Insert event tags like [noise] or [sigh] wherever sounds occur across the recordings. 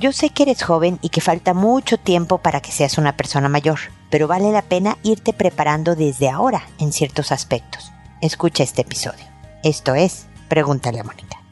Yo sé que eres joven y que falta mucho tiempo para que seas una persona mayor, pero vale la pena irte preparando desde ahora en ciertos aspectos. Escucha este episodio. Esto es Pregúntale a Mónica.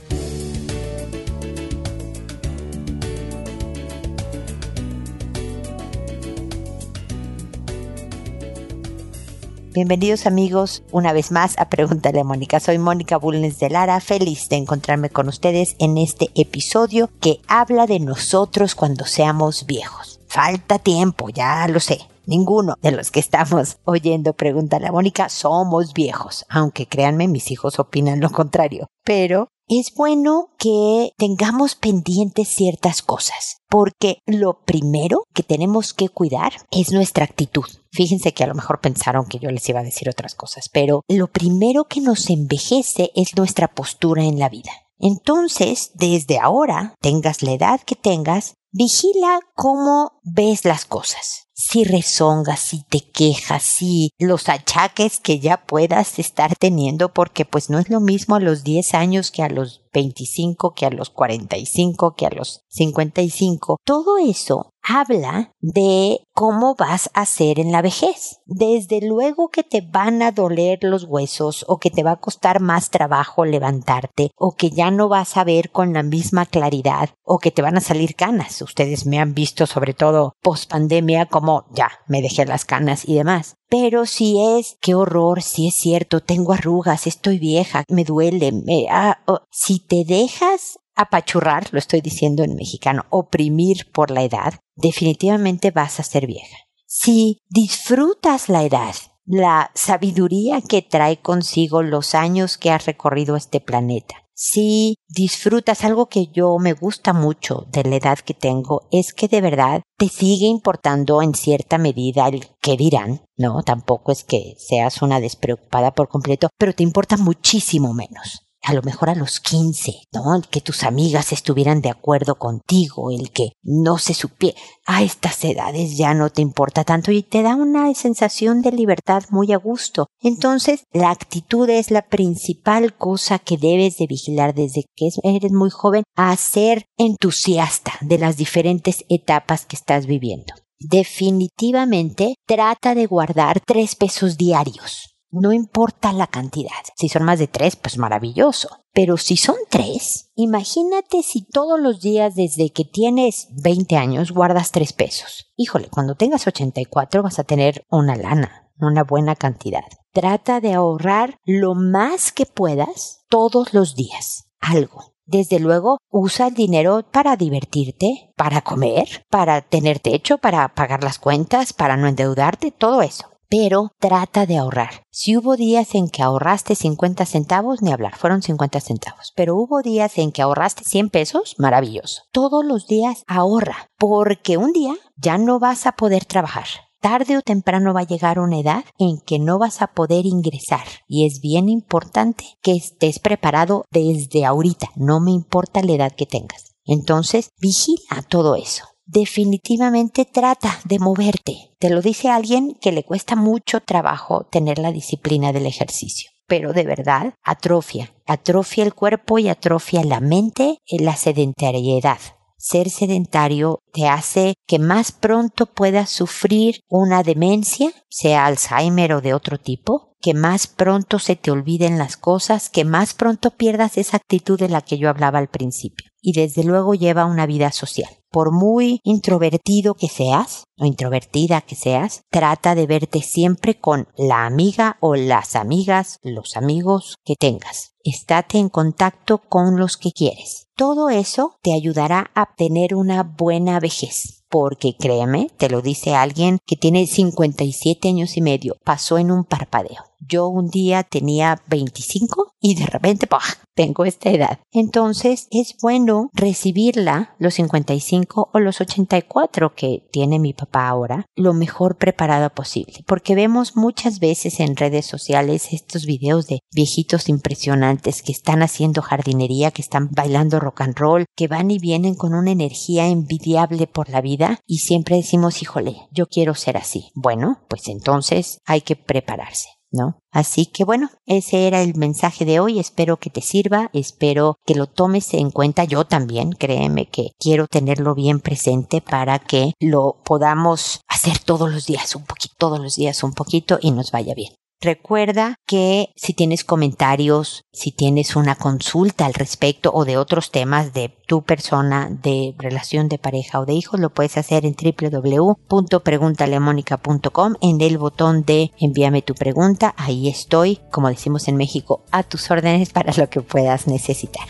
Bienvenidos amigos una vez más a Pregúntale a Mónica. Soy Mónica Bulnes de Lara, feliz de encontrarme con ustedes en este episodio que habla de nosotros cuando seamos viejos. Falta tiempo, ya lo sé. Ninguno de los que estamos oyendo Pregúntale a Mónica somos viejos, aunque créanme, mis hijos opinan lo contrario. Pero es bueno que tengamos pendientes ciertas cosas, porque lo primero que tenemos que cuidar es nuestra actitud. Fíjense que a lo mejor pensaron que yo les iba a decir otras cosas, pero lo primero que nos envejece es nuestra postura en la vida. Entonces, desde ahora, tengas la edad que tengas, vigila cómo ves las cosas si rezongas, si te quejas, si los achaques que ya puedas estar teniendo, porque pues no es lo mismo a los 10 años que a los 25, que a los 45, que a los 55. Todo eso habla de cómo vas a ser en la vejez. Desde luego que te van a doler los huesos o que te va a costar más trabajo levantarte o que ya no vas a ver con la misma claridad o que te van a salir canas. Ustedes me han visto sobre todo post pandemia como ya me dejé las canas y demás. Pero si es, qué horror, si es cierto, tengo arrugas, estoy vieja, me duele, me, ah, si te dejas apachurrar, lo estoy diciendo en mexicano, oprimir por la edad, definitivamente vas a ser vieja. Si disfrutas la edad, la sabiduría que trae consigo los años que has recorrido este planeta, si disfrutas algo que yo me gusta mucho de la edad que tengo, es que de verdad te sigue importando en cierta medida el que dirán, no, tampoco es que seas una despreocupada por completo, pero te importa muchísimo menos a lo mejor a los 15, ¿no? El que tus amigas estuvieran de acuerdo contigo, el que no se supiera. A estas edades ya no te importa tanto y te da una sensación de libertad muy a gusto. Entonces, la actitud es la principal cosa que debes de vigilar desde que eres muy joven a ser entusiasta de las diferentes etapas que estás viviendo. Definitivamente trata de guardar tres pesos diarios no importa la cantidad. Si son más de tres, pues maravilloso. Pero si son tres, imagínate si todos los días desde que tienes 20 años guardas tres pesos. Híjole, cuando tengas 84 vas a tener una lana, una buena cantidad. Trata de ahorrar lo más que puedas todos los días. Algo. Desde luego, usa el dinero para divertirte, para comer, para tener techo, para pagar las cuentas, para no endeudarte, todo eso pero trata de ahorrar. Si hubo días en que ahorraste 50 centavos, ni hablar, fueron 50 centavos. Pero hubo días en que ahorraste 100 pesos, maravilloso. Todos los días ahorra, porque un día ya no vas a poder trabajar. Tarde o temprano va a llegar una edad en que no vas a poder ingresar y es bien importante que estés preparado desde ahorita, no me importa la edad que tengas. Entonces, vigila todo eso definitivamente trata de moverte. Te lo dice alguien que le cuesta mucho trabajo tener la disciplina del ejercicio. Pero de verdad, atrofia. Atrofia el cuerpo y atrofia la mente en la sedentariedad. Ser sedentario te hace que más pronto puedas sufrir una demencia, sea Alzheimer o de otro tipo, que más pronto se te olviden las cosas, que más pronto pierdas esa actitud de la que yo hablaba al principio. Y desde luego lleva una vida social por muy introvertido que seas o introvertida que seas, trata de verte siempre con la amiga o las amigas, los amigos que tengas. Estate en contacto con los que quieres. Todo eso te ayudará a tener una buena vejez. Porque créeme, te lo dice alguien que tiene 57 años y medio, pasó en un parpadeo. Yo un día tenía 25 y de repente, ¡pah! tengo esta edad. Entonces es bueno recibirla los 55 o los 84 que tiene mi papá ahora, lo mejor preparado posible. Porque vemos muchas veces en redes sociales estos videos de viejitos impresionantes que están haciendo jardinería, que están bailando rock and roll, que van y vienen con una energía envidiable por la vida y siempre decimos, híjole, yo quiero ser así. Bueno, pues entonces hay que prepararse. ¿No? Así que bueno, ese era el mensaje de hoy, espero que te sirva, espero que lo tomes en cuenta yo también, créeme que quiero tenerlo bien presente para que lo podamos hacer todos los días un poquito, todos los días un poquito y nos vaya bien. Recuerda que si tienes comentarios, si tienes una consulta al respecto o de otros temas de tu persona, de relación de pareja o de hijos, lo puedes hacer en www.preguntalemónica.com en el botón de envíame tu pregunta. Ahí estoy, como decimos en México, a tus órdenes para lo que puedas necesitar.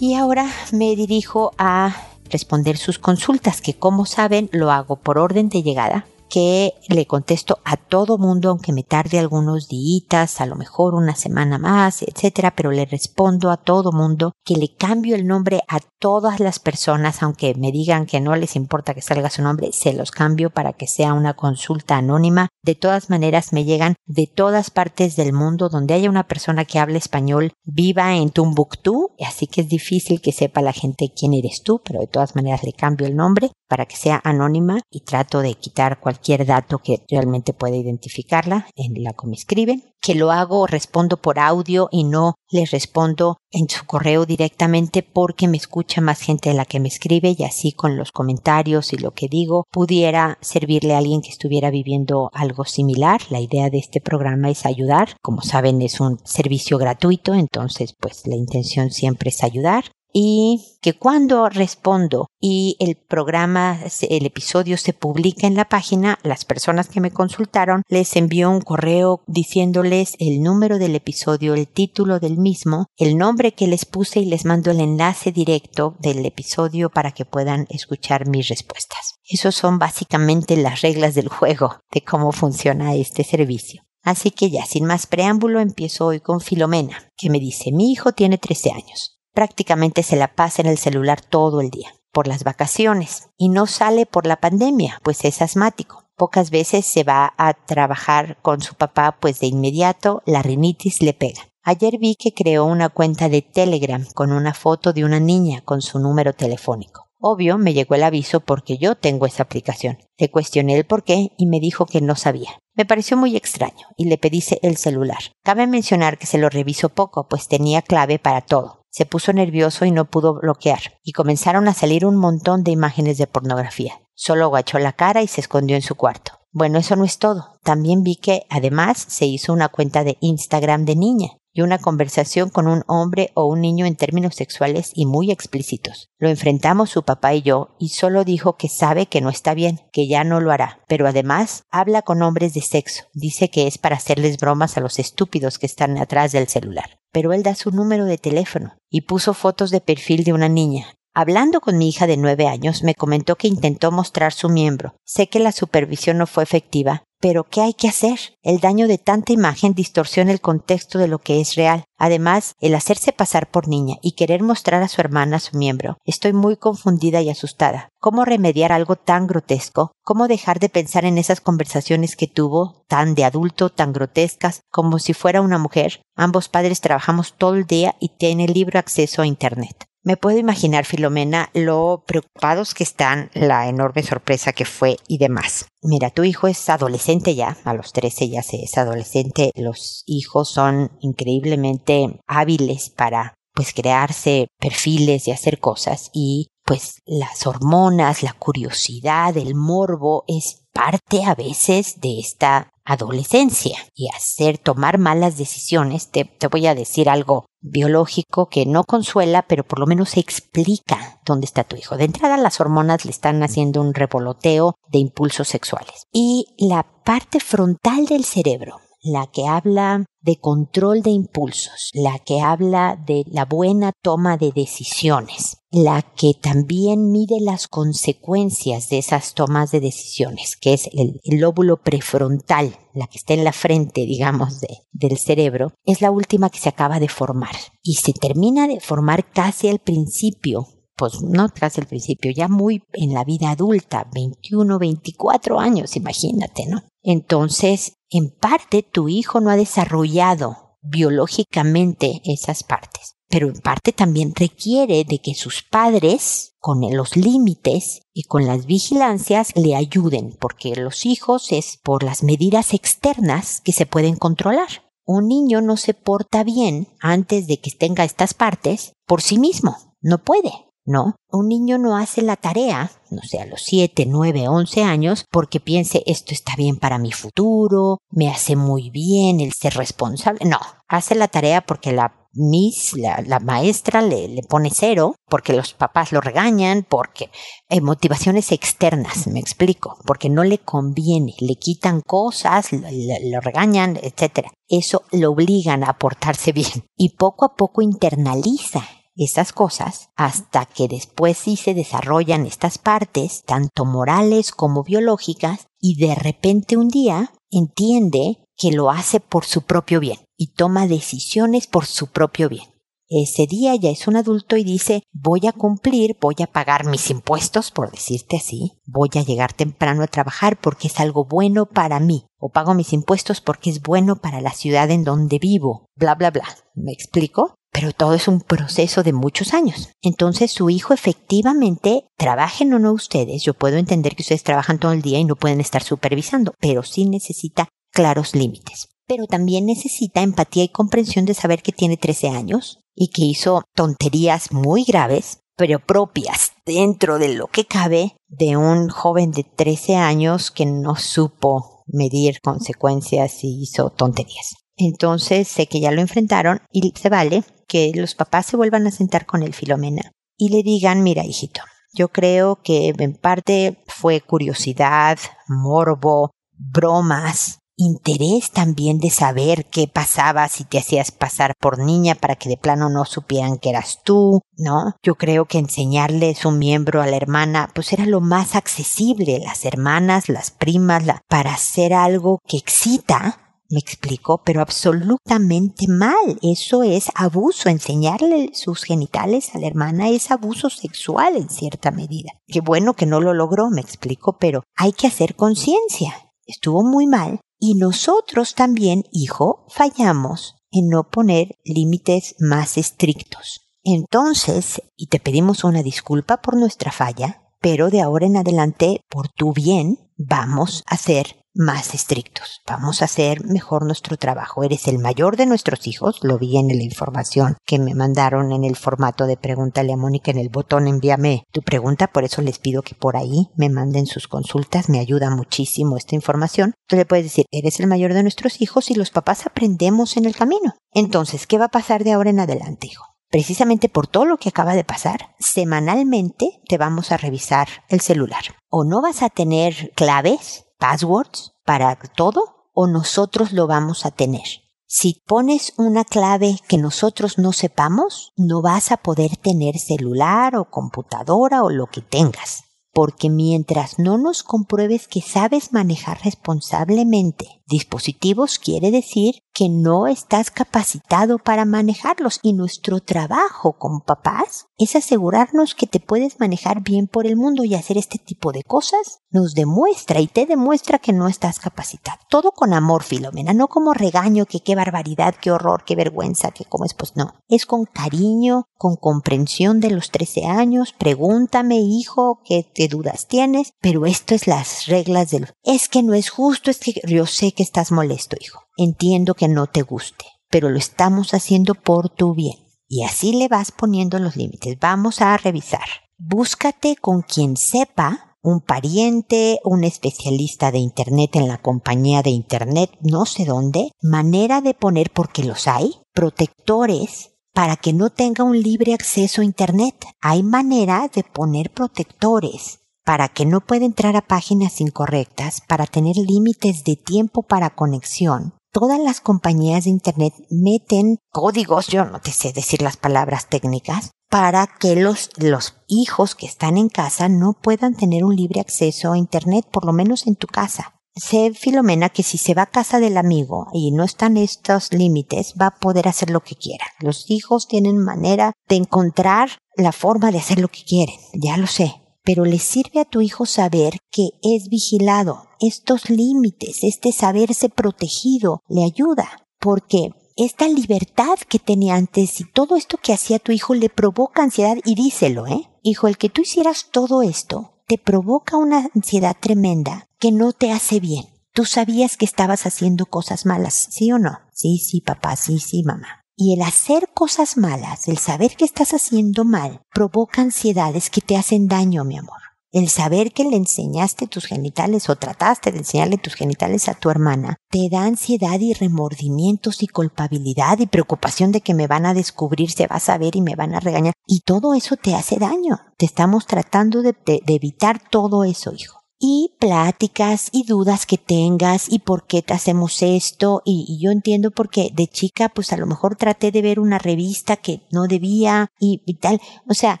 Y ahora me dirijo a responder sus consultas, que como saben lo hago por orden de llegada que le contesto a todo mundo, aunque me tarde algunos días, a lo mejor una semana más, etcétera, pero le respondo a todo mundo, que le cambio el nombre a todas las personas, aunque me digan que no les importa que salga su nombre, se los cambio para que sea una consulta anónima. De todas maneras, me llegan de todas partes del mundo donde haya una persona que hable español, viva en Tumbuktu, así que es difícil que sepa la gente quién eres tú, pero de todas maneras le cambio el nombre para que sea anónima y trato de quitar cualquier dato que realmente pueda identificarla en la que me escriben, que lo hago respondo por audio y no les respondo en su correo directamente porque me escucha más gente de la que me escribe y así con los comentarios y lo que digo pudiera servirle a alguien que estuviera viviendo algo similar. La idea de este programa es ayudar. Como saben es un servicio gratuito, entonces pues la intención siempre es ayudar y que cuando respondo y el programa, el episodio se publica en la página, las personas que me consultaron les envío un correo diciéndoles el número del episodio, el título del mismo, el nombre que les puse y les mando el enlace directo del episodio para que puedan escuchar mis respuestas. Esas son básicamente las reglas del juego de cómo funciona este servicio. Así que ya sin más preámbulo empiezo hoy con Filomena, que me dice mi hijo tiene 13 años prácticamente se la pasa en el celular todo el día, por las vacaciones, y no sale por la pandemia, pues es asmático. Pocas veces se va a trabajar con su papá, pues de inmediato la rinitis le pega. Ayer vi que creó una cuenta de Telegram con una foto de una niña con su número telefónico. Obvio, me llegó el aviso porque yo tengo esa aplicación. Le cuestioné el por qué y me dijo que no sabía. Me pareció muy extraño y le pedí el celular. Cabe mencionar que se lo revisó poco, pues tenía clave para todo se puso nervioso y no pudo bloquear, y comenzaron a salir un montón de imágenes de pornografía. Solo agachó la cara y se escondió en su cuarto. Bueno, eso no es todo. También vi que además se hizo una cuenta de Instagram de niña y una conversación con un hombre o un niño en términos sexuales y muy explícitos. Lo enfrentamos su papá y yo y solo dijo que sabe que no está bien, que ya no lo hará, pero además habla con hombres de sexo. Dice que es para hacerles bromas a los estúpidos que están atrás del celular pero él da su número de teléfono y puso fotos de perfil de una niña. Hablando con mi hija de nueve años, me comentó que intentó mostrar su miembro. Sé que la supervisión no fue efectiva, pero ¿qué hay que hacer? El daño de tanta imagen distorsiona el contexto de lo que es real. Además, el hacerse pasar por niña y querer mostrar a su hermana su miembro. Estoy muy confundida y asustada. ¿Cómo remediar algo tan grotesco? ¿Cómo dejar de pensar en esas conversaciones que tuvo, tan de adulto, tan grotescas, como si fuera una mujer? Ambos padres trabajamos todo el día y tienen libre acceso a Internet. Me puedo imaginar, Filomena, lo preocupados que están, la enorme sorpresa que fue y demás. Mira, tu hijo es adolescente ya, a los 13 ya se es adolescente. Los hijos son increíblemente hábiles para pues crearse perfiles y hacer cosas y pues las hormonas, la curiosidad, el morbo es parte a veces de esta adolescencia y hacer tomar malas decisiones, te, te, voy a decir algo biológico que no consuela, pero por lo menos explica dónde está tu hijo. De entrada, las hormonas le están haciendo un revoloteo de impulsos sexuales. Y la parte frontal del cerebro, la que habla de control de impulsos, la que habla de la buena toma de decisiones, la que también mide las consecuencias de esas tomas de decisiones, que es el, lóbulo prefrontal, la que está en la frente, digamos, de, del cerebro, es la última que se acaba de formar y se termina de formar casi al principio pues no casi al principio, ya muy en la vida adulta, 21, 24 años, imagínate, ¿no? Entonces, en parte tu hijo no ha desarrollado biológicamente esas partes. pero en parte también requiere de que sus padres, con los límites y con las vigilancias, le ayuden, porque los hijos es por las medidas externas que se pueden controlar. Un niño no se porta bien antes de que tenga estas partes por sí mismo, no puede. ¿No? Un niño no hace la tarea, no sé, a los 7, 9, 11 años, porque piense esto está bien para mi futuro, me hace muy bien el ser responsable. No, hace la tarea porque la Miss, la, maestra, le, le, pone cero, porque los papás lo regañan, porque hay motivaciones externas, me explico, porque no le conviene, le quitan cosas, lo, lo regañan, etc. Eso lo obligan a portarse bien y poco a poco internaliza esas cosas hasta que después sí se desarrollan estas partes, tanto morales como biológicas, y de repente un día entiende que lo hace por su propio bien y toma decisiones por su propio bien. Ese día ya es un adulto y dice voy a cumplir, voy a pagar mis impuestos, por decirte así, voy a llegar temprano a trabajar porque es algo bueno para mí, o pago mis impuestos porque es bueno para la ciudad en donde vivo, bla, bla, bla. ¿Me explico? Pero todo es un proceso de muchos años. Entonces su hijo efectivamente, trabajen o no ustedes, yo puedo entender que ustedes trabajan todo el día y no pueden estar supervisando, pero sí necesita claros límites. Pero también necesita empatía y comprensión de saber que tiene 13 años y que hizo tonterías muy graves, pero propias dentro de lo que cabe de un joven de 13 años que no supo medir consecuencias y hizo tonterías. Entonces sé que ya lo enfrentaron y se vale que los papás se vuelvan a sentar con el Filomena y le digan, mira hijito, yo creo que en parte fue curiosidad, morbo, bromas, interés también de saber qué pasaba si te hacías pasar por niña para que de plano no supieran que eras tú, ¿no? Yo creo que enseñarles un miembro a la hermana pues era lo más accesible, las hermanas, las primas, para hacer algo que excita me explico, pero absolutamente mal. Eso es abuso. Enseñarle sus genitales a la hermana es abuso sexual en cierta medida. Qué bueno que no lo logró, me explico, pero hay que hacer conciencia. Estuvo muy mal. Y nosotros también, hijo, fallamos en no poner límites más estrictos. Entonces, y te pedimos una disculpa por nuestra falla, pero de ahora en adelante, por tu bien, vamos a ser más estrictos. Vamos a hacer mejor nuestro trabajo. Eres el mayor de nuestros hijos, lo vi en la información que me mandaron en el formato de pregúntale a Mónica en el botón envíame tu pregunta, por eso les pido que por ahí me manden sus consultas, me ayuda muchísimo esta información. Tú le puedes decir, eres el mayor de nuestros hijos y los papás aprendemos en el camino. Entonces, ¿qué va a pasar de ahora en adelante, hijo? precisamente por todo lo que acaba de pasar, semanalmente te vamos a revisar el celular. O no vas a tener claves passwords para todo o nosotros lo vamos a tener. Si pones una clave que nosotros no sepamos, no vas a poder tener celular o computadora o lo que tengas porque mientras no nos compruebes que sabes manejar responsablemente dispositivos, quiere decir que no estás capacitado para manejarlos y nuestro trabajo como papás es asegurarnos que te puedes manejar bien por el mundo y hacer este tipo de cosas nos demuestra y te demuestra que no estás capacitado. Todo con amor, Filomena, no como regaño, que qué barbaridad, qué horror, qué vergüenza, que cómo es, pues no. Es con cariño, con comprensión de los 13 años, pregúntame, hijo, qué te dudas tienes, pero esto es las reglas del... Es que no es justo, es que yo sé que estás molesto, hijo. Entiendo que no te guste, pero lo estamos haciendo por tu bien. Y así le vas poniendo los límites. Vamos a revisar. Búscate con quien sepa, un pariente, un especialista de Internet en la compañía de Internet, no sé dónde, manera de poner, porque los hay, protectores para que no tenga un libre acceso a Internet. Hay manera de poner protectores para que no pueda entrar a páginas incorrectas, para tener límites de tiempo para conexión. Todas las compañías de Internet meten códigos, yo no te sé decir las palabras técnicas, para que los, los hijos que están en casa no puedan tener un libre acceso a Internet, por lo menos en tu casa. Sé, Filomena, que si se va a casa del amigo y no están estos límites, va a poder hacer lo que quiera. Los hijos tienen manera de encontrar la forma de hacer lo que quieren, ya lo sé pero le sirve a tu hijo saber que es vigilado. Estos límites, este saberse protegido, le ayuda, porque esta libertad que tenía antes y todo esto que hacía tu hijo le provoca ansiedad y díselo, ¿eh? Hijo, el que tú hicieras todo esto te provoca una ansiedad tremenda que no te hace bien. Tú sabías que estabas haciendo cosas malas, ¿sí o no? Sí, sí, papá, sí, sí, mamá. Y el hacer cosas malas, el saber que estás haciendo mal, provoca ansiedades que te hacen daño, mi amor. El saber que le enseñaste tus genitales o trataste de enseñarle tus genitales a tu hermana te da ansiedad y remordimientos y culpabilidad y preocupación de que me van a descubrir, se va a saber y me van a regañar. Y todo eso te hace daño. Te estamos tratando de, de evitar todo eso, hijo y pláticas y dudas que tengas y por qué te hacemos esto. Y, yo entiendo porque de chica pues a lo mejor traté de ver una revista que no debía y, y tal. O sea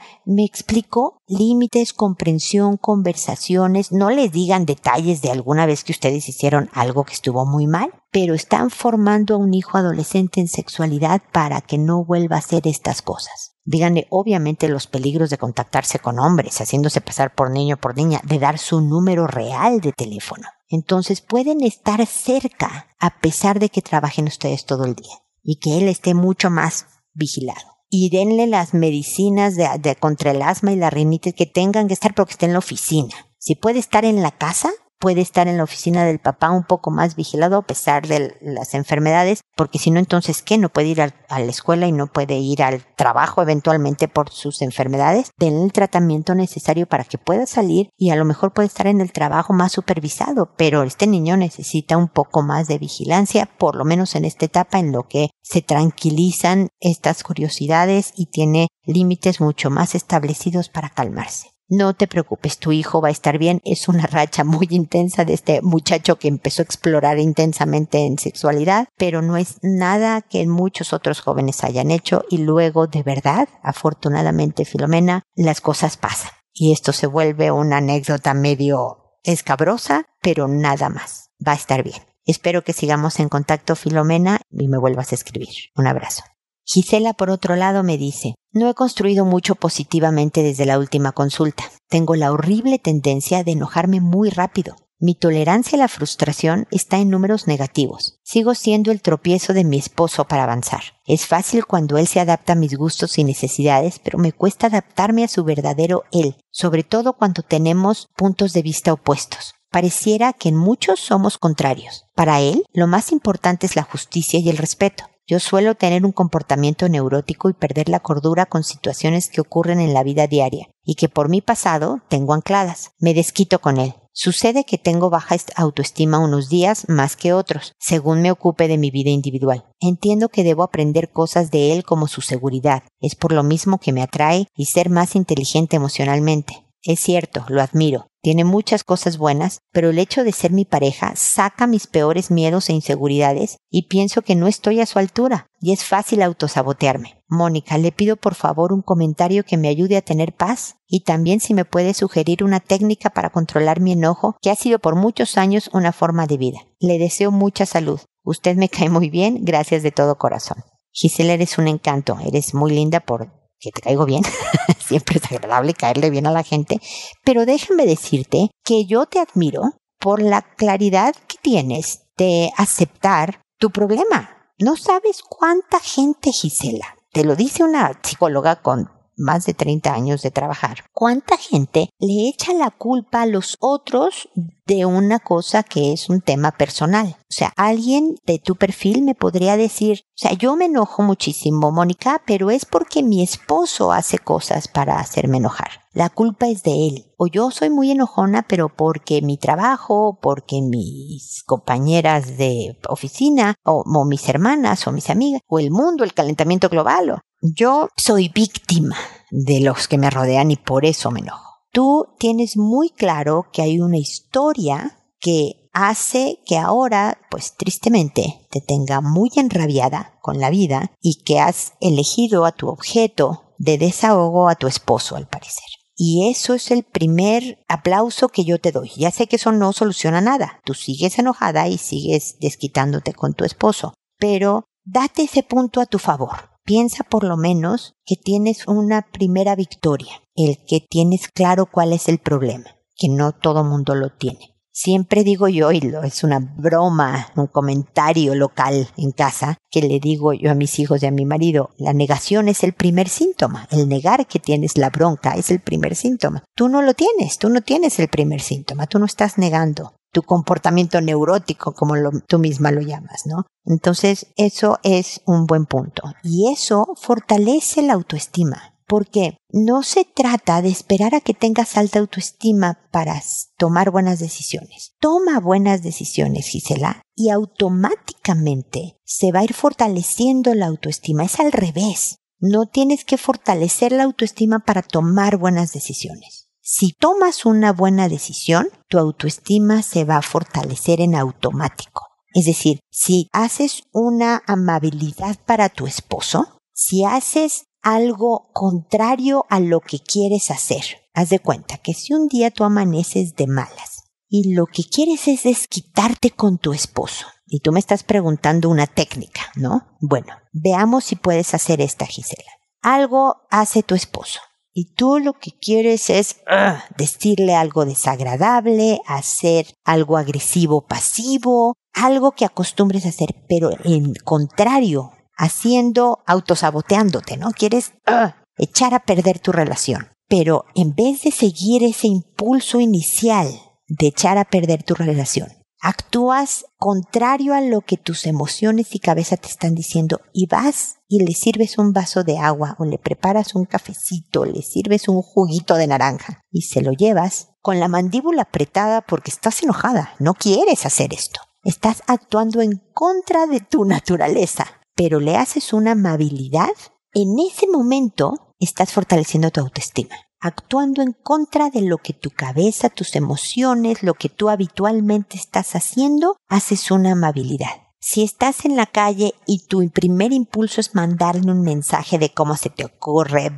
me explico límites comprensión conversaciones. No les digan detalles de alguna vez que ustedes hicieron algo que estuvo muy mal pero están formando a un hijo adolescente en sexualidad para que no vuelva a hacer estas cosas. Díganle obviamente los peligros de contactarse con hombres, haciéndose pasar por niño o por niña, de dar su número real de teléfono. Entonces pueden estar cerca a pesar de que trabajen ustedes todo el día y que él esté mucho más vigilado. Y denle las medicinas de, contra el asma y la rinitis que tengan que estar, pero que esté en la oficina. Si puede estar en la casa, puede estar en la oficina del papá un poco más vigilado a pesar de las enfermedades, porque si no, entonces, ¿qué? No puede ir a, la escuela y no puede ir al trabajo eventualmente por sus enfermedades. Den el tratamiento necesario para que pueda salir y a lo mejor puede estar en el trabajo más supervisado, pero este niño necesita un poco más de vigilancia, por lo menos en esta etapa en lo que se tranquilizan estas curiosidades y tiene límites mucho más establecidos para calmarse. No te preocupes, tu hijo va a estar bien. Es una racha muy intensa de este muchacho que empezó a explorar intensamente en sexualidad, pero no es nada que muchos otros jóvenes hayan hecho y luego de verdad, afortunadamente Filomena, las cosas pasan. Y esto se vuelve una anécdota medio escabrosa, pero nada más. Va a estar bien. Espero que sigamos en contacto, Filomena, y me vuelvas a escribir. Un abrazo. Gisela, por otro lado, me dice, no he construido mucho positivamente desde la última consulta. Tengo la horrible tendencia de enojarme muy rápido. Mi tolerancia a la frustración está en números negativos. Sigo siendo el tropiezo de mi esposo para avanzar. Es fácil cuando él se adapta a mis gustos y necesidades, pero me cuesta adaptarme a su verdadero él, sobre todo cuando tenemos puntos de vista opuestos. Pareciera que en muchos somos contrarios. Para él, lo más importante es la justicia y el respeto. Yo suelo tener un comportamiento neurótico y perder la cordura con situaciones que ocurren en la vida diaria y que por mi pasado tengo ancladas. Me desquito con él. Sucede que tengo baja autoestima unos días más que otros, según me ocupe de mi vida individual. Entiendo que debo aprender cosas de él como su seguridad. Es por lo mismo que me atrae y ser más inteligente emocionalmente. Es cierto, lo admiro, tiene muchas cosas buenas, pero el hecho de ser mi pareja saca mis peores miedos e inseguridades y pienso que no estoy a su altura y es fácil autosabotearme. Mónica, le pido por favor un comentario que me ayude a tener paz y también si me puede sugerir una técnica para controlar mi enojo que ha sido por muchos años una forma de vida. Le deseo mucha salud. Usted me cae muy bien, gracias de todo corazón. Gisela, eres un encanto, eres muy linda por que te caigo bien, [laughs] siempre es agradable caerle bien a la gente, pero déjame decirte que yo te admiro por la claridad que tienes de aceptar tu problema. No sabes cuánta gente, Gisela, te lo dice una psicóloga con más de 30 años de trabajar, ¿cuánta gente le echa la culpa a los otros de una cosa que es un tema personal? O sea, alguien de tu perfil me podría decir, o sea, yo me enojo muchísimo, Mónica, pero es porque mi esposo hace cosas para hacerme enojar. La culpa es de él. O yo soy muy enojona, pero porque mi trabajo, porque mis compañeras de oficina, o, mis hermanas, o mis amigas, o el mundo, el calentamiento global, o yo soy víctima de los que me rodean y por eso me enojo. Tú tienes muy claro que hay una historia que hace que ahora, pues tristemente, te tenga muy enrabiada con la vida y que has elegido a tu objeto de desahogo a tu esposo, al parecer. Y eso es el primer aplauso que yo te doy. Ya sé que eso no soluciona nada. Tú sigues enojada y sigues desquitándote con tu esposo. Pero date ese punto a tu favor piensa por lo menos que tienes una primera victoria, el que tienes claro cuál es el problema, que no todo mundo lo tiene. Siempre digo yo, y lo, es una broma, un comentario local en casa, que le digo yo a mis hijos y a mi marido, la negación es el primer síntoma. El negar que tienes la bronca es el primer síntoma. Tú no lo tienes, tú no tienes el primer síntoma, tú no estás negando tu comportamiento neurótico, como tú misma lo llamas, ¿no? Entonces, eso es un buen punto. Y eso fortalece la autoestima porque no se trata de esperar a que tengas alta autoestima para tomar buenas decisiones. Toma buenas decisiones, Gisela, y automáticamente se va a ir fortaleciendo la autoestima. Es al revés. No tienes que fortalecer la autoestima para tomar buenas decisiones. Si tomas una buena decisión, tu autoestima se va a fortalecer en automático. Es decir, si haces una amabilidad para tu esposo, si haces algo contrario a lo que quieres hacer. Haz de cuenta que si un día tú amaneces de malas y lo que quieres es desquitarte con tu esposo, y tú me estás preguntando una técnica, ¿no? Bueno, veamos si puedes hacer esta, Gisela. Algo hace tu esposo y tú lo que quieres es ah, decirle algo desagradable, hacer algo agresivo pasivo, algo que acostumbres a hacer, pero en contrario haciendo, autosaboteándote, ¿no? Quieres ah, echar a perder tu relación. Pero en vez de seguir ese impulso inicial de echar a perder tu relación, actúas contrario a lo que tus emociones y cabeza te están diciendo y vas y le sirves un vaso de agua o le preparas un cafecito, le sirves un juguito de naranja y se lo llevas con la mandíbula apretada porque estás enojada, no quieres hacer esto. Estás actuando en contra de tu naturaleza pero le haces una amabilidad, en ese momento estás fortaleciendo tu autoestima, actuando en contra de lo que tu cabeza, tus emociones, lo que tú habitualmente estás haciendo, haces una amabilidad. Si estás en la calle y tu primer impulso es mandarle un mensaje de cómo se te ocurre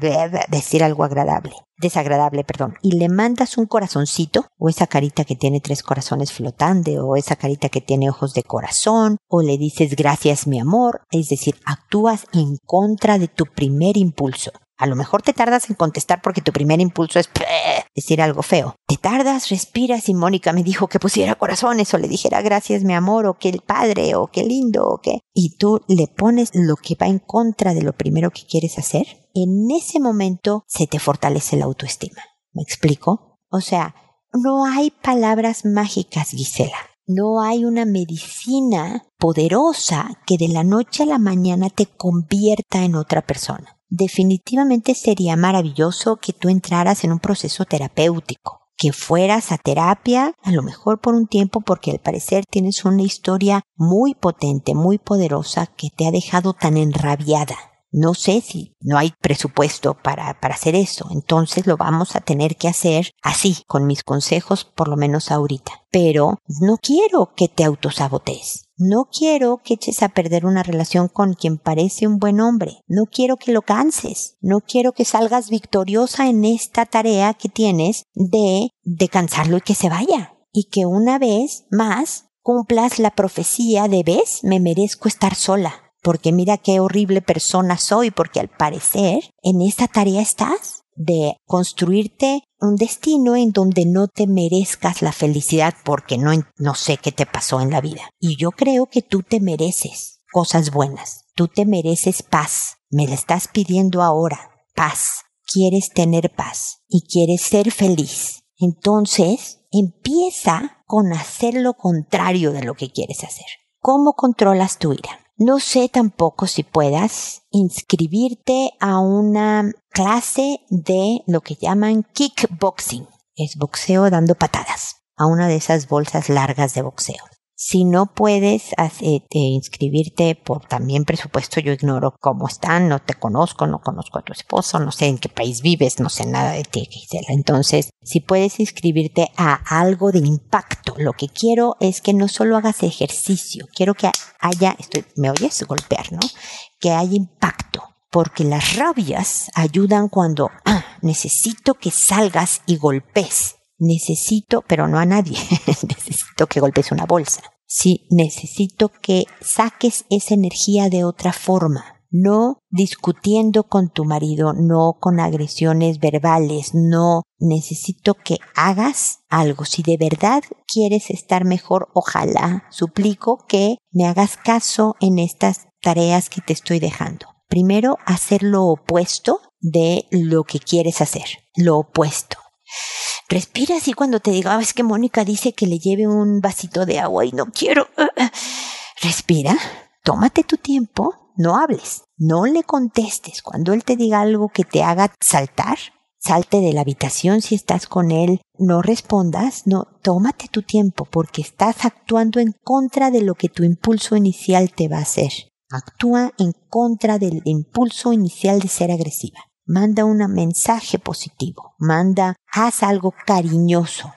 decir algo agradable, desagradable, perdón, y le mandas un corazoncito, o esa carita que tiene tres corazones flotando, o esa carita que tiene ojos de corazón, o le dices gracias mi amor, es decir, actúas en contra de tu primer impulso. A lo mejor te tardas en contestar porque tu primer impulso es decir algo feo. Te tardas, respiras y Mónica me dijo que pusiera corazones o le dijera gracias mi amor o que el padre o qué lindo o qué. Y tú le pones lo que va en contra de lo primero que quieres hacer. En ese momento se te fortalece la autoestima. ¿Me explico? O sea, no hay palabras mágicas, Gisela. No hay una medicina poderosa que de la noche a la mañana te convierta en otra persona definitivamente sería maravilloso que tú entraras en un proceso terapéutico, que fueras a terapia, a lo mejor por un tiempo, porque al parecer tienes una historia muy potente, muy poderosa, que te ha dejado tan enrabiada. No sé si no hay presupuesto para, para hacer eso, entonces lo vamos a tener que hacer así, con mis consejos, por lo menos ahorita. Pero no quiero que te autosabotees. No quiero que eches a perder una relación con quien parece un buen hombre. No quiero que lo canses. No quiero que salgas victoriosa en esta tarea que tienes de, de cansarlo y que se vaya. Y que una vez más cumplas la profecía de ves, me merezco estar sola porque mira qué horrible persona soy, porque al parecer en esta tarea estás de construirte un destino en donde no te merezcas la felicidad porque no, no sé qué te pasó en la vida. Y yo creo que tú te mereces cosas buenas, tú te mereces paz, me la estás pidiendo ahora, paz, quieres tener paz y quieres ser feliz. Entonces, empieza con hacer lo contrario de lo que quieres hacer. ¿Cómo controlas tu ira? No sé tampoco si puedas inscribirte a una clase de lo que llaman kickboxing. Es boxeo dando patadas a una de esas bolsas largas de boxeo. Si no puedes eh, inscribirte por también presupuesto, yo ignoro cómo están, no te conozco, no conozco a tu esposo, no sé en qué país vives, no sé nada de ti. Entonces, si puedes inscribirte a algo de impacto, lo que quiero es que no solo hagas ejercicio, quiero que haya, me oyes golpear, ¿no? Que haya impacto, porque las rabias ayudan cuando ah, necesito que salgas y golpes necesito, pero no a nadie, [laughs] necesito que golpes una bolsa. Sí, necesito que saques esa energía de otra forma. no discutiendo con tu marido, no con agresiones verbales, no necesito que hagas algo. Si de verdad quieres estar mejor, ojalá, suplico que me hagas caso en estas tareas que te estoy dejando. Primero, hacer lo opuesto de lo que quieres hacer, lo opuesto. Respira así cuando te diga, ah, es que Mónica dice que le lleve un vasito de agua y no quiero. [laughs] Respira, tómate tu tiempo, no hables, no le contestes. Cuando él te diga algo que te haga saltar, salte de la habitación si estás con él, no respondas, no, tómate tu tiempo porque estás actuando en contra de lo que tu impulso inicial te va a hacer. Actúa en contra del impulso inicial de ser agresiva. Manda un mensaje positivo, manda, haz algo cariñoso.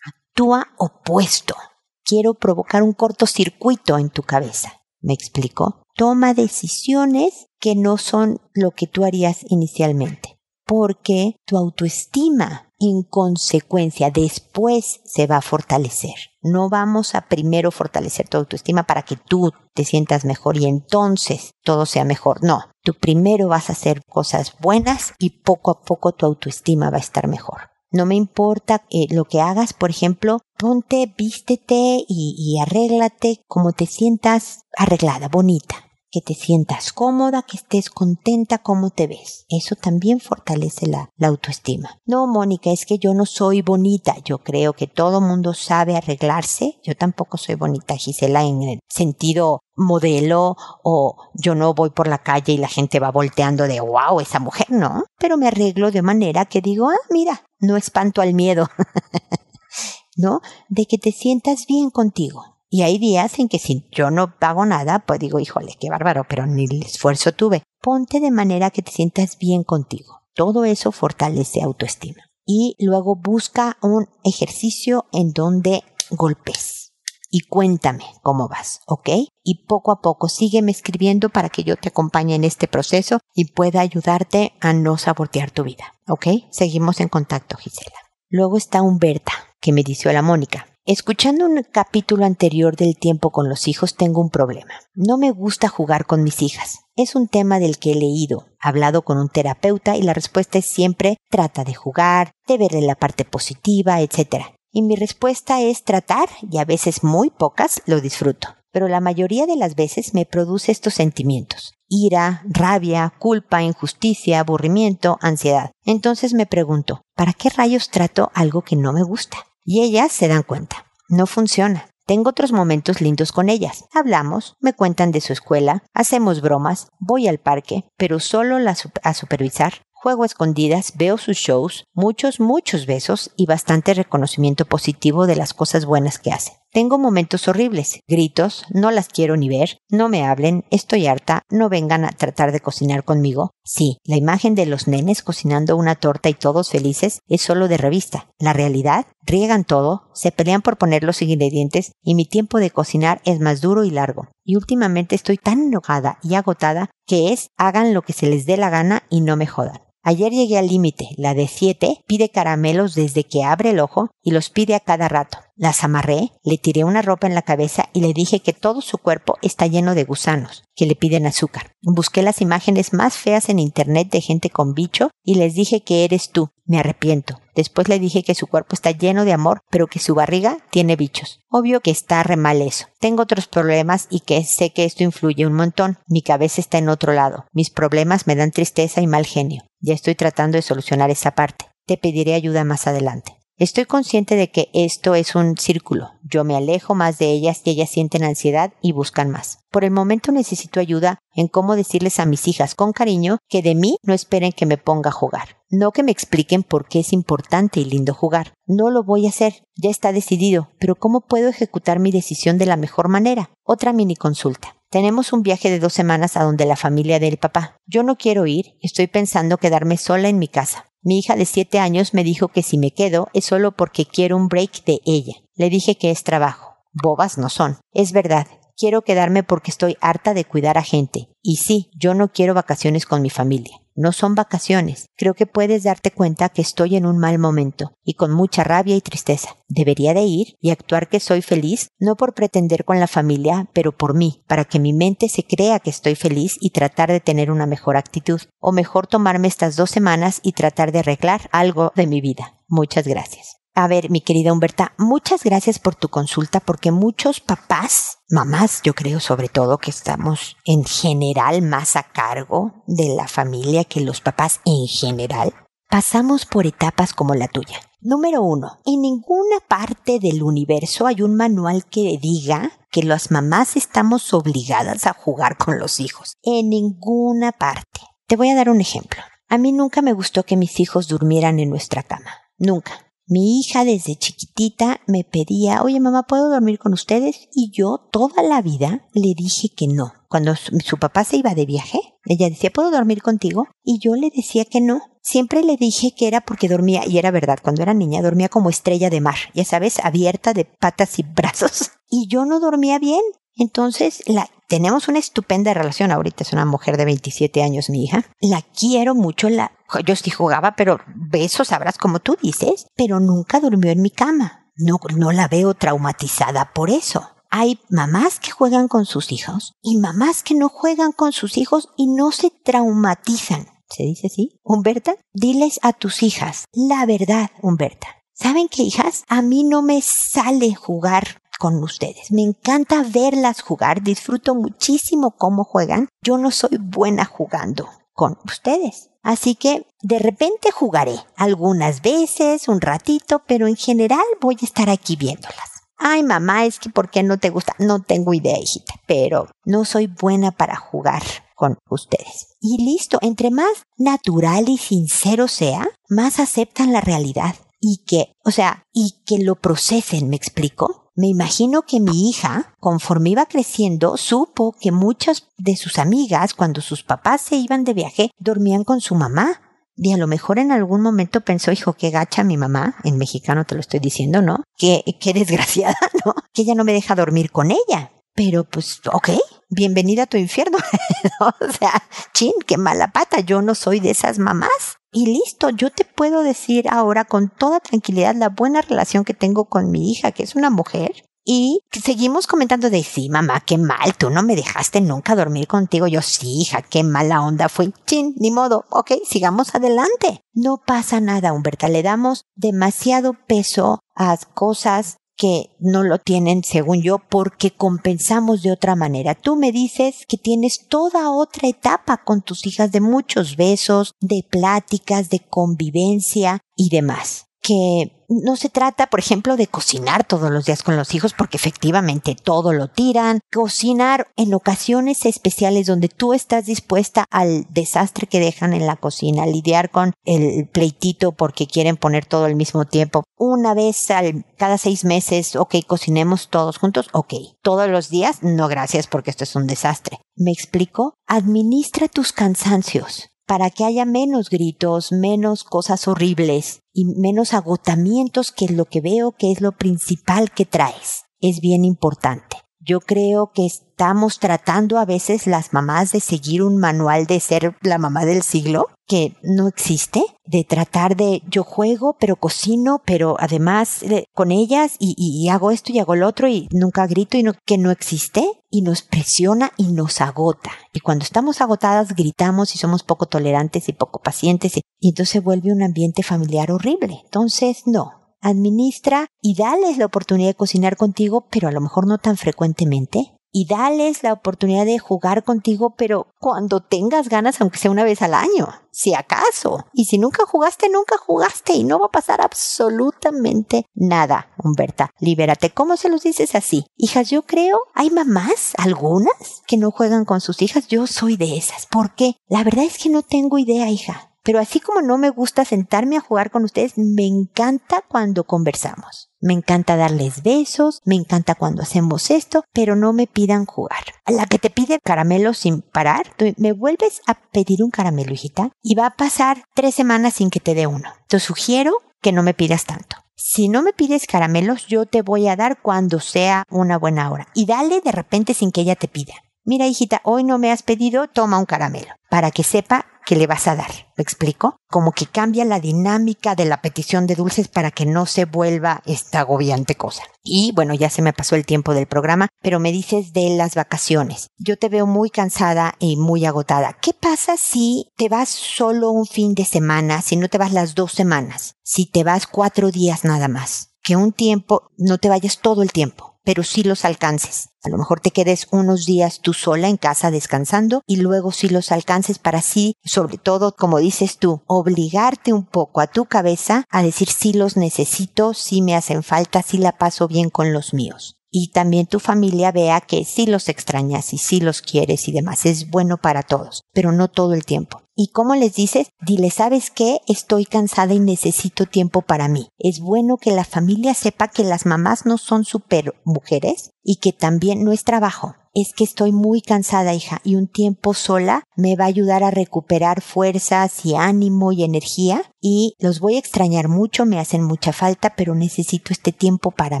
Actúa opuesto. Quiero provocar un cortocircuito en tu cabeza. ¿Me explico? Toma decisiones que no son lo que tú harías inicialmente, porque tu autoestima en consecuencia después se va a fortalecer. No vamos a primero fortalecer tu autoestima para que tú te sientas mejor y entonces todo sea mejor. No, tú primero vas a hacer cosas buenas y poco a poco tu autoestima va a estar mejor. No me importa eh, lo que hagas, por ejemplo, ponte, vístete y, y arréglate como te sientas arreglada, bonita que te sientas cómoda, que estés contenta como te ves. Eso también fortalece la, autoestima. No, Mónica, es que yo no soy bonita. Yo creo que todo mundo sabe arreglarse. Yo tampoco soy bonita, Gisela, en el sentido modelo o yo no voy por la calle y la gente va volteando de wow, esa mujer, no. Pero me arreglo de manera que digo, ah, mira, no espanto al miedo. [laughs] ¿No? De que te sientas bien contigo y hay días en que si yo no pago nada, pues digo, híjole, qué bárbaro, pero ni el esfuerzo tuve. Ponte de manera que te sientas bien contigo. Todo eso fortalece autoestima. Y luego busca un ejercicio en donde golpes. Y cuéntame cómo vas, ¿ok? Y poco a poco sígueme escribiendo para que yo te acompañe en este proceso y pueda ayudarte a no sabotear tu vida, ¿ok? Seguimos en contacto, Gisela. Luego está Humberta, que me dice, hola Mónica, Escuchando un capítulo anterior del tiempo con los hijos tengo un problema. No me gusta jugar con mis hijas. Es un tema del que he leído, hablado con un terapeuta y la respuesta es siempre trata de jugar, de verle la parte positiva, etc. Y mi respuesta es tratar, y a veces muy pocas, lo disfruto. Pero la mayoría de las veces me produce estos sentimientos. Ira, rabia, culpa, injusticia, aburrimiento, ansiedad. Entonces me pregunto, ¿para qué rayos trato algo que no me gusta? Y ellas se dan cuenta. No funciona. Tengo otros momentos lindos con ellas. Hablamos, me cuentan de su escuela, hacemos bromas, voy al parque, pero solo a supervisar. Juego a escondidas, veo sus shows, muchos, muchos besos y bastante reconocimiento positivo de las cosas buenas que hace. Tengo momentos horribles, gritos, no las quiero ni ver, no me hablen, estoy harta, no vengan a tratar de cocinar conmigo. Sí, la imagen de los nenes cocinando una torta y todos felices es solo de revista. La realidad, riegan todo, se pelean por poner los ingredientes y mi tiempo de cocinar es más duro y largo. Y últimamente estoy tan enojada y agotada que es hagan lo que se les dé la gana y no me jodan. Ayer llegué al límite. La de siete pide caramelos desde que abre el ojo y los pide a cada rato. Las amarré, le tiré una ropa en la cabeza y le dije que todo su cuerpo está lleno de gusanos, que le piden azúcar. Busqué las imágenes más feas en internet de gente con bicho y les dije que eres tú. Me arrepiento. Después le dije que su cuerpo está lleno de amor, pero que su barriga tiene bichos. Obvio que está re mal eso. Tengo otros problemas y que sé que esto influye un montón. Mi cabeza está en otro lado. Mis problemas me dan tristeza y mal genio. Ya estoy tratando de solucionar esa parte. Te pediré ayuda más adelante. Estoy consciente de que esto es un círculo. Yo me alejo más de ellas y ellas sienten ansiedad y buscan más. Por el momento necesito ayuda en cómo decirles a mis hijas con cariño que de mí no esperen que me ponga a jugar. No que me expliquen por qué es importante y lindo jugar. No lo voy a hacer, ya está decidido, pero ¿cómo puedo ejecutar mi decisión de la mejor manera? Otra mini consulta. Tenemos un viaje de dos semanas a donde la familia del papá. Yo no quiero ir, estoy pensando quedarme sola en mi casa. Mi hija de siete años me dijo que si me quedo es solo porque quiero un break de ella. Le dije que es trabajo. Bobas no son. Es verdad. Quiero quedarme porque estoy harta de cuidar a gente. Y sí, yo no quiero vacaciones con mi familia. No son vacaciones. Creo que puedes darte cuenta que estoy en un mal momento y con mucha rabia y tristeza. Debería de ir y actuar que soy feliz, no por pretender con la familia, pero por mí, para que mi mente se crea que estoy feliz y tratar de tener una mejor actitud. O mejor tomarme estas dos semanas y tratar de arreglar algo de mi vida. Muchas gracias. A ver, mi querida Humberta, muchas gracias por tu consulta porque muchos papás, mamás, yo creo sobre todo que estamos en general más a cargo de la familia que los papás en general, pasamos por etapas como la tuya. Número uno, en ninguna parte del universo hay un manual que diga que las mamás estamos obligadas a jugar con los hijos. En ninguna parte. Te voy a dar un ejemplo. A mí nunca me gustó que mis hijos durmieran en nuestra cama. Nunca. Mi hija desde chiquitita me pedía, oye mamá, ¿puedo dormir con ustedes? Y yo toda la vida le dije que no. Cuando su, papá se iba de viaje, ella decía, ¿puedo dormir contigo? Y yo le decía que no. Siempre le dije que era porque dormía, y era verdad, cuando era niña dormía como estrella de mar, ya sabes, abierta de patas y brazos. [laughs] Y yo no dormía bien. Entonces, la, tenemos una estupenda relación. Ahorita es una mujer de 27 años, mi hija. La quiero mucho, la, yo sí jugaba, pero besos, sabrás como tú dices, pero nunca durmió en mi cama. No, no la veo traumatizada por eso. Hay mamás que juegan con sus hijos y mamás que no juegan con sus hijos y no se traumatizan. ¿Se dice así? Humberta, diles a tus hijas la verdad, Humberta. ¿Saben qué, hijas? A mí no me sale jugar con ustedes. Me encanta verlas jugar, disfruto muchísimo cómo juegan. Yo no soy buena jugando con ustedes. Así que de repente jugaré algunas veces, un ratito, pero en general voy a estar aquí viéndolas. Ay, mamá, es que ¿por qué no te gusta? No tengo idea, hijita, pero no soy buena para jugar con ustedes. Y listo, entre más natural y sincero sea, más aceptan la realidad y que, o sea, y que lo procesen, ¿me explico? Me imagino que mi hija, conforme iba creciendo, supo que muchas de sus amigas, cuando sus papás se iban de viaje, dormían con su mamá. Y a lo mejor en algún momento pensó, hijo, qué gacha mi mamá, en mexicano te lo estoy diciendo, ¿no? Qué, qué desgraciada, [laughs] ¿no? Que ella no me deja dormir con ella. Pero pues, ok, bienvenida a tu infierno. [laughs] o sea, chin, qué mala pata, yo no soy de esas mamás. Y listo, yo te puedo decir ahora con toda tranquilidad la buena relación que tengo con mi hija, que es una mujer. Y seguimos comentando de sí, mamá, qué mal, tú no me dejaste nunca dormir contigo. Yo sí, hija, qué mala onda fue. Chin, ni modo. Ok, sigamos adelante. No pasa nada, Humberta. Le damos demasiado peso a cosas que no lo tienen, según yo, porque compensamos de otra manera. Tú me dices que tienes toda otra etapa con tus hijas de muchos besos, de pláticas, de convivencia y demás que no se trata, por ejemplo, de cocinar todos los días con los hijos, porque efectivamente todo lo tiran. Cocinar en ocasiones especiales donde tú estás dispuesta al desastre que dejan en la cocina, lidiar con el pleitito porque quieren poner todo al mismo tiempo. Una vez al, cada seis meses, ok, cocinemos todos juntos, ok. Todos los días, no gracias porque esto es un desastre. ¿Me explico? Administra tus cansancios para que haya menos gritos, menos cosas horribles y menos agotamientos, que es lo que veo que es lo principal que traes. Es bien importante. Yo creo que estamos tratando a veces las mamás de seguir un manual de ser la mamá del siglo que no existe, de tratar de yo juego, pero cocino, pero además eh, con ellas y, hago esto y hago lo otro y nunca grito y no, que no existe y nos presiona y nos agota. Y cuando estamos agotadas gritamos y somos poco tolerantes y poco pacientes y, y entonces vuelve un ambiente familiar horrible. Entonces, no, administra y dales la oportunidad de cocinar contigo, pero a lo mejor no tan frecuentemente. Y dales la oportunidad de jugar contigo, pero cuando tengas ganas, aunque sea una vez al año, si acaso. Y si nunca jugaste, nunca jugaste y no va a pasar absolutamente nada, Humberta. Libérate. ¿Cómo se los dices así? Hijas, yo creo, hay mamás, algunas, que no juegan con sus hijas. Yo soy de esas. ¿Por qué? La verdad es que no tengo idea, hija. Pero así como no me gusta sentarme a jugar con ustedes, me encanta cuando conversamos. Me encanta darles besos, me encanta cuando hacemos esto, pero no me pidan jugar. A la que te pide caramelo sin parar, me vuelves a pedir un caramelo, hijita, y va a pasar tres semanas sin que te dé uno. Te sugiero que no me pidas tanto. si no me pides caramelos, yo te voy a dar cuando sea una buena hora. Y dale de repente sin que ella te pida. Mira, hijita, hoy no me has pedido, toma un caramelo, para que sepa que le vas a dar. ¿Me explico? Como que cambia la dinámica de la petición de dulces para que no se vuelva esta agobiante cosa. Y bueno, ya se me pasó el tiempo del programa, pero me dices de las vacaciones. Yo te veo muy cansada y muy agotada. ¿Qué pasa si te vas solo un fin de semana, si no te vas las dos semanas, si te vas cuatro días nada más? Que un tiempo, no te vayas todo el tiempo pero sí los alcances. A lo mejor te quedes unos días tú sola en casa descansando y luego sí los alcances para sí, sobre todo, como dices tú, obligarte un poco a tu cabeza a decir sí los necesito, sí me hacen falta, sí la paso bien con los míos. Y también tu familia vea que sí los extrañas y sí los quieres y demás. Es bueno para todos, pero no todo el tiempo. ¿Y cómo les dices? Dile, ¿sabes qué? Estoy cansada y necesito tiempo para mí. Es bueno que la familia sepa que las mamás no son super mujeres y que también no es trabajo. Es que estoy muy cansada, hija, y un tiempo sola me va a ayudar a recuperar fuerzas y ánimo y energía y los voy a extrañar mucho, me hacen mucha falta, pero necesito este tiempo para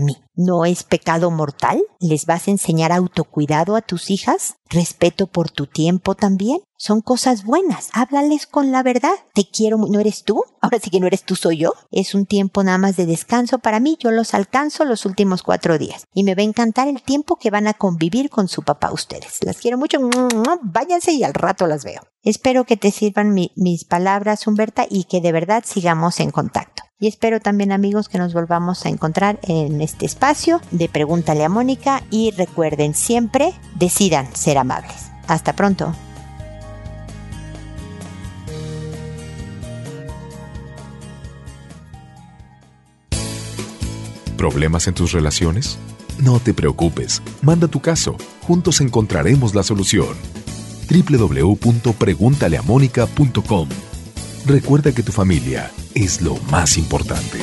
mí. ¿No es pecado mortal? ¿Les vas a enseñar autocuidado a tus hijas? ¿Respeto por tu tiempo también? Son cosas buenas. Háblales con la verdad. Te quiero, ¿no eres tú? Ahora sí que no eres tú, soy yo. Es un tiempo nada más de descanso para mí. Yo los alcanzo los últimos cuatro días. Y me va a encantar el tiempo que van a convivir con su papá ustedes. Las quiero mucho. Váyanse y al rato las veo. Espero que te sirvan mis palabras, Humberta, y que de verdad sigamos en contacto. Y espero también amigos que nos volvamos a encontrar en este espacio de Pregúntale a Mónica y recuerden siempre, decidan ser amables. Hasta pronto. ¿Problemas en tus relaciones? No te preocupes, manda tu caso, juntos encontraremos la solución. www.preguntaleamónica.com Recuerda que tu familia es lo más importante.